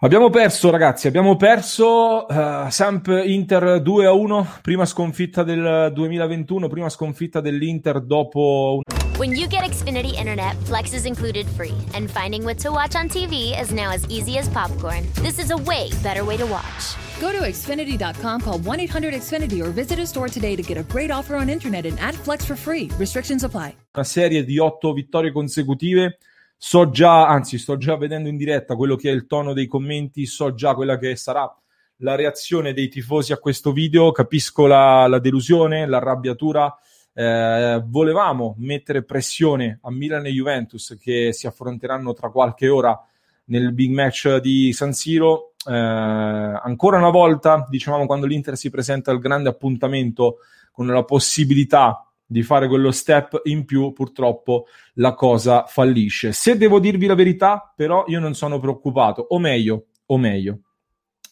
Abbiamo perso, ragazzi, abbiamo perso uh, Samp Inter 2 a 1, prima sconfitta del 2021, prima sconfitta dell'Inter dopo un... When you get Xfinity Internet, Flex is included free, and finding what to watch on TV is now as easy as popcorn. This is a way better way to watch. Go to Xfinity.com, call 1 800 Xfinity, or visit a store today to get a great offer on internet and add Flex for free. Restrictions apply. Una serie di otto vittorie consecutive. So già, anzi, sto già vedendo in diretta quello che è il tono dei commenti, so già quella che sarà la reazione dei tifosi a questo video. Capisco la, la delusione, l'arrabbiatura eh, volevamo mettere pressione a Milan e Juventus che si affronteranno tra qualche ora nel big match di San Siro. Eh, ancora una volta, dicevamo, quando l'Inter si presenta al grande appuntamento con la possibilità di fare quello step in più, purtroppo la cosa fallisce. Se devo dirvi la verità, però, io non sono preoccupato, o meglio, o meglio.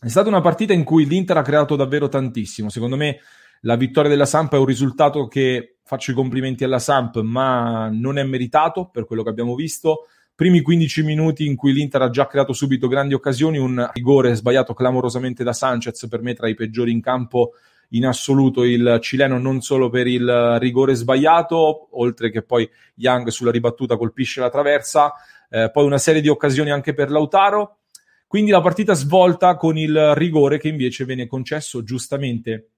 È stata una partita in cui l'Inter ha creato davvero tantissimo. Secondo me la vittoria della Samp è un risultato che faccio i complimenti alla Samp, ma non è meritato per quello che abbiamo visto. Primi 15 minuti in cui l'Inter ha già creato subito grandi occasioni, un rigore sbagliato clamorosamente da Sanchez, per me tra i peggiori in campo in assoluto il cileno, non solo per il rigore sbagliato, oltre che poi Young sulla ribattuta colpisce la traversa, eh, poi una serie di occasioni anche per Lautaro. Quindi la partita svolta con il rigore che invece viene concesso giustamente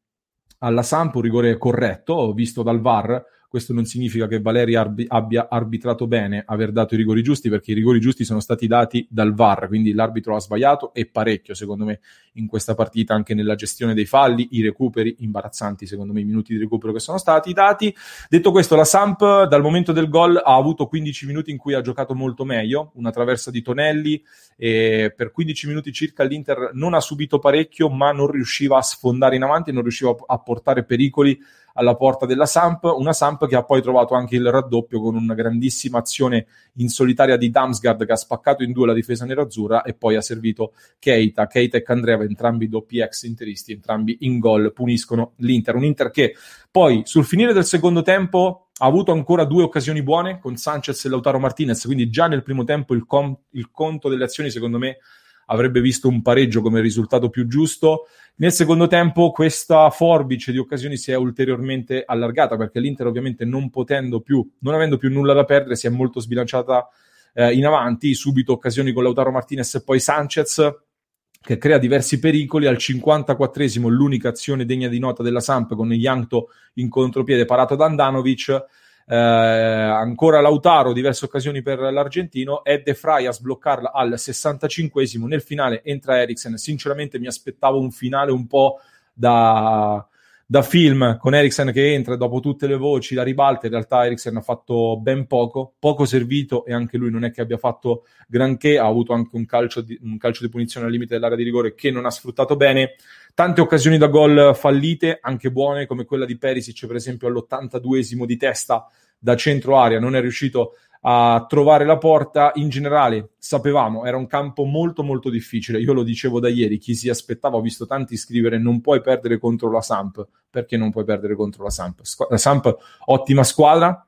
alla Samp un rigore corretto, visto dal VAR, questo non significa che Valeri arbi- abbia arbitrato bene aver dato i rigori giusti, perché i rigori giusti sono stati dati dal VAR, quindi l'arbitro ha sbagliato e parecchio, secondo me, in questa partita, anche nella gestione dei falli, i recuperi imbarazzanti, secondo me, i minuti di recupero che sono stati dati. Detto questo, la Samp dal momento del gol ha avuto 15 minuti in cui ha giocato molto meglio, una traversa di Tonelli, e per 15 minuti circa l'Inter non ha subito parecchio, ma non riusciva a sfondare in avanti, non riusciva a portare pericoli alla porta della Samp, una Samp che ha poi trovato anche il raddoppio con una grandissima azione in solitaria di Damsgaard che ha spaccato in due la difesa nerazzurra e poi ha servito Keita, Keita e Candreva, entrambi doppi ex interisti, entrambi in gol, puniscono l'Inter, un Inter che poi sul finire del secondo tempo ha avuto ancora due occasioni buone con Sanchez e Lautaro Martinez, quindi già nel primo tempo il, com- il conto delle azioni secondo me avrebbe visto un pareggio come risultato più giusto. Nel secondo tempo questa forbice di occasioni si è ulteriormente allargata perché l'Inter ovviamente non potendo più, non avendo più nulla da perdere, si è molto sbilanciata eh, in avanti, subito occasioni con Lautaro Martinez e poi Sanchez che crea diversi pericoli. Al 54esimo l'unica azione degna di nota della Samp con Jankto in contropiede parato da Andanovic eh, ancora Lautaro, diverse occasioni per l'argentino, e De Frey a sbloccarla al 65esimo. Nel finale entra Eriksen. Sinceramente mi aspettavo un finale un po' da, da film con Eriksen che entra dopo tutte le voci, la ribalta. In realtà Eriksen ha fatto ben poco, poco servito e anche lui non è che abbia fatto granché. Ha avuto anche un calcio di, un calcio di punizione al limite dell'area di rigore che non ha sfruttato bene. Tante occasioni da gol fallite, anche buone, come quella di Perisic, per esempio, all'82esimo di testa da centro area, non è riuscito a trovare la porta. In generale, sapevamo, era un campo molto molto difficile. Io lo dicevo da ieri, chi si aspettava, ho visto tanti scrivere non puoi perdere contro la Samp. Perché non puoi perdere contro la Samp? La Samp, ottima squadra,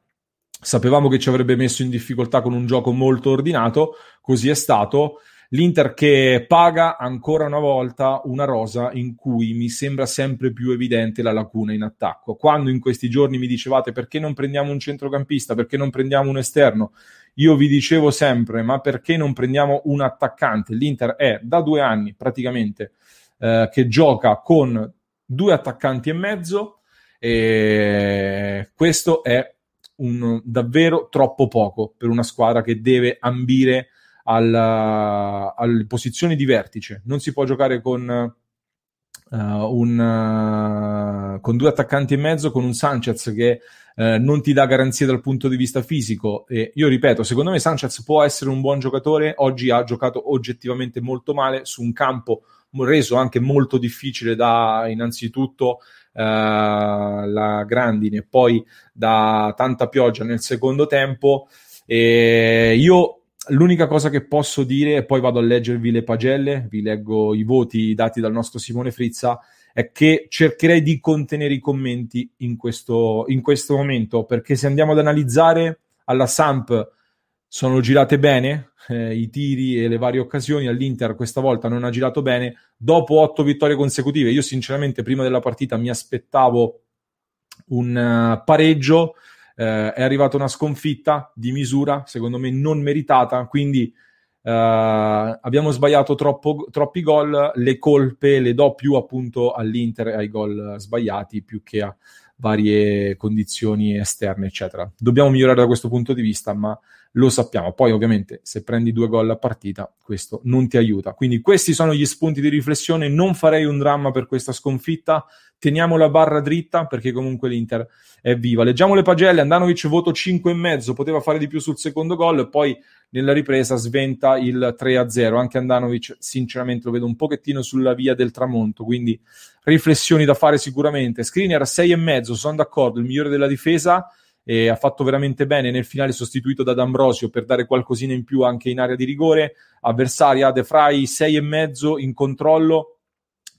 sapevamo che ci avrebbe messo in difficoltà con un gioco molto ordinato, così è stato. L'Inter che paga ancora una volta una rosa in cui mi sembra sempre più evidente la lacuna in attacco. Quando in questi giorni mi dicevate perché non prendiamo un centrocampista, perché non prendiamo un esterno, io vi dicevo sempre ma perché non prendiamo un attaccante? L'Inter è da due anni praticamente eh, che gioca con due attaccanti e mezzo e questo è un, davvero troppo poco per una squadra che deve ambire alla, alle posizioni di vertice. Non si può giocare con Uh, un, uh, con due attaccanti e mezzo, con un Sanchez che uh, non ti dà garanzie dal punto di vista fisico. E io ripeto, secondo me Sanchez può essere un buon giocatore. Oggi ha giocato oggettivamente molto male su un campo reso anche molto difficile da innanzitutto la grandine, poi da tanta pioggia nel secondo tempo. E io l'unica cosa che posso dire, e poi vado a leggervi le pagelle, vi leggo i voti dati dal nostro Simone Frizza, è che cercherei di contenere i commenti in questo, in questo momento, perché se andiamo ad analizzare alla Samp sono girate bene eh, i tiri e le varie occasioni, all'Inter questa volta non ha girato bene, dopo otto vittorie consecutive, io sinceramente prima della partita mi aspettavo un uh, pareggio, eh, è arrivata una sconfitta di misura, secondo me non meritata, quindi eh, abbiamo sbagliato troppo, troppi gol, le colpe le do più appunto all'Inter ai gol sbagliati più che a varie condizioni esterne, eccetera. Dobbiamo migliorare da questo punto di vista, ma lo sappiamo. Poi, ovviamente, se prendi due gol a partita, questo non ti aiuta. Quindi, questi sono gli spunti di riflessione. Non farei un dramma per questa sconfitta. Teniamo la barra dritta perché comunque l'Inter è viva. Leggiamo le pagelle. Andanovic voto 5,5, poteva fare di più sul secondo gol. Poi nella ripresa sventa il 3-0. Anche Andanovic, sinceramente, lo vedo un pochettino sulla via del tramonto. Quindi riflessioni da fare sicuramente. Skriniar 6,5, sono d'accordo, il migliore della difesa ha fatto veramente bene nel finale sostituito da D'Ambrosio per dare qualcosina in più anche in area di rigore. Avversaria De Frey 6,5 in controllo.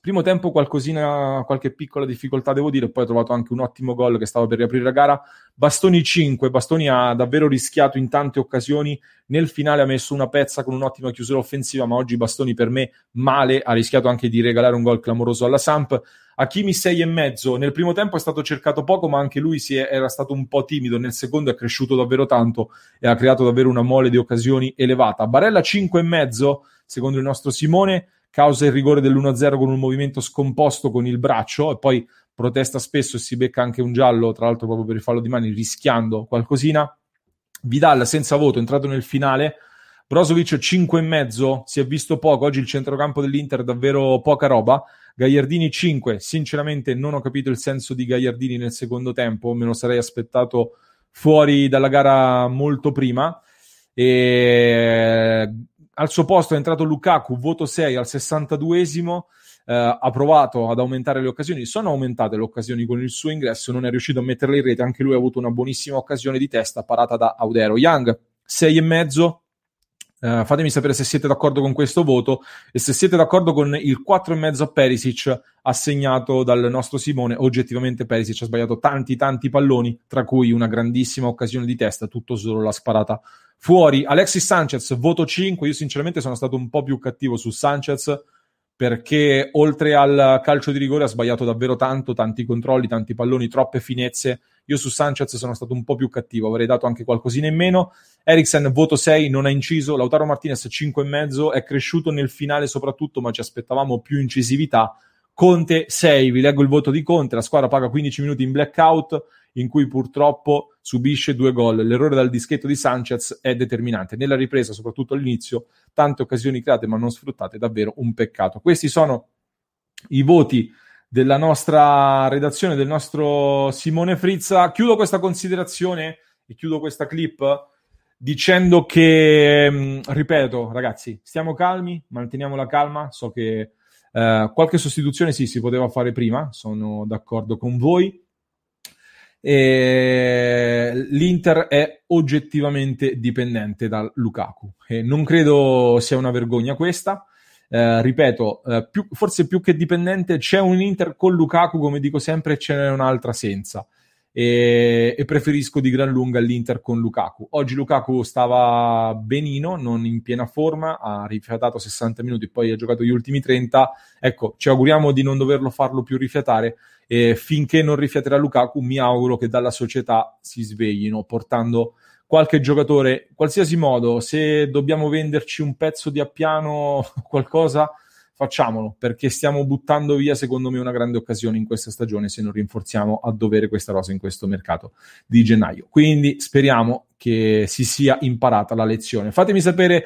Primo tempo qualcosina, qualche piccola difficoltà devo dire, poi ha trovato anche un ottimo gol che stava per riaprire la gara. Bastoni 5, Bastoni ha davvero rischiato in tante occasioni, nel finale ha messo una pezza con un'ottima chiusura offensiva, ma oggi Bastoni per me male, ha rischiato anche di regalare un gol clamoroso alla Samp. Hakimi 6 e mezzo, nel primo tempo è stato cercato poco, ma anche lui è, era stato un po' timido, nel secondo è cresciuto davvero tanto e ha creato davvero una mole di occasioni elevata. Barella 5 e mezzo, secondo il nostro Simone, causa il rigore dell'1-0 con un movimento scomposto con il braccio e poi protesta spesso e si becca anche un giallo, tra l'altro proprio per il fallo di mani, rischiando qualcosina. Vidal senza voto, entrato nel finale. Brozovic 5 e mezzo, si è visto poco, oggi il centrocampo dell'Inter davvero poca roba. Gagliardini 5, sinceramente non ho capito il senso di Gagliardini nel secondo tempo, me lo sarei aspettato fuori dalla gara molto prima. E al suo posto è entrato Lukaku, voto 6 al 62esimo. Eh, ha provato ad aumentare le occasioni, sono aumentate le occasioni con il suo ingresso, non è riuscito a metterle in rete, anche lui ha avuto una buonissima occasione di testa parata da Audero. Young 6 e mezzo, Uh, fatemi sapere se siete d'accordo con questo voto e se siete d'accordo con il 4,5 a Perisic assegnato dal nostro Simone. Oggettivamente Perisic ha sbagliato tanti tanti palloni, tra cui una grandissima occasione di testa, tutto solo la sparata fuori. Alexis Sanchez, voto 5. Io sinceramente sono stato un po' più cattivo su Sanchez perché oltre al calcio di rigore ha sbagliato davvero tanto, tanti controlli, tanti palloni, troppe finezze. Io su Sanchez sono stato un po' più cattivo, avrei dato anche qualcosina in meno. Eriksen, voto 6, non ha inciso. Lautaro Martinez, 5,5, è cresciuto nel finale soprattutto, ma ci aspettavamo più incisività. Conte 6, vi leggo il voto di Conte, la squadra paga 15 minuti in blackout, in cui purtroppo subisce due gol. L'errore dal dischetto di Sanchez è determinante. Nella ripresa, soprattutto all'inizio, tante occasioni create ma non sfruttate, davvero un peccato. Questi sono i voti della nostra redazione, del nostro Simone Frizza. Chiudo questa considerazione e chiudo questa clip dicendo che, mm, ripeto, ragazzi, stiamo calmi, manteniamo la calma. So che eh, qualche sostituzione sì, si poteva fare prima, sono d'accordo con voi. E L'Inter è oggettivamente dipendente da Lukaku e non credo sia una vergogna questa. Eh, ripeto, eh, più, forse più che dipendente c'è un Inter con Lukaku, come dico sempre, ce n'è un'altra senza. E, e, preferisco di gran lunga l'Inter con Lukaku. Oggi Lukaku stava benino, non in piena forma, ha rifiatato 60 minuti, poi ha giocato gli ultimi 30. Ecco, ci auguriamo di non doverlo farlo più rifiatare e finché non rifiaterà Lukaku mi auguro che dalla società si sveglino portando qualche giocatore, qualsiasi modo, se dobbiamo venderci un pezzo di appiano, qualcosa, facciamolo perché stiamo buttando via, secondo me, una grande occasione in questa stagione se non rinforziamo a dovere questa rosa in questo mercato di gennaio. Quindi speriamo che si sia imparata la lezione. Fatemi sapere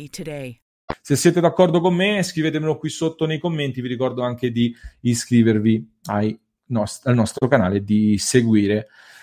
today. Se siete d'accordo con me, scrivetemelo qui sotto nei commenti. Vi ricordo anche di iscrivervi ai nost- al nostro canale e di seguire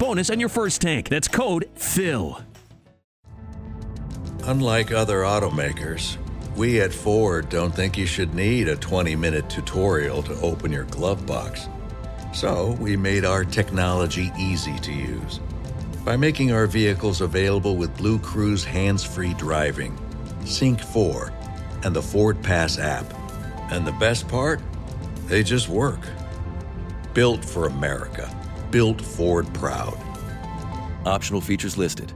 bonus on your first tank. That's code PHIL. Unlike other automakers, we at Ford don't think you should need a 20 minute tutorial to open your glove box. So we made our technology easy to use by making our vehicles available with Blue Cruise hands free driving, Sync 4, and the Ford Pass app. And the best part? They just work. Built for America. Built Ford proud. Optional features listed.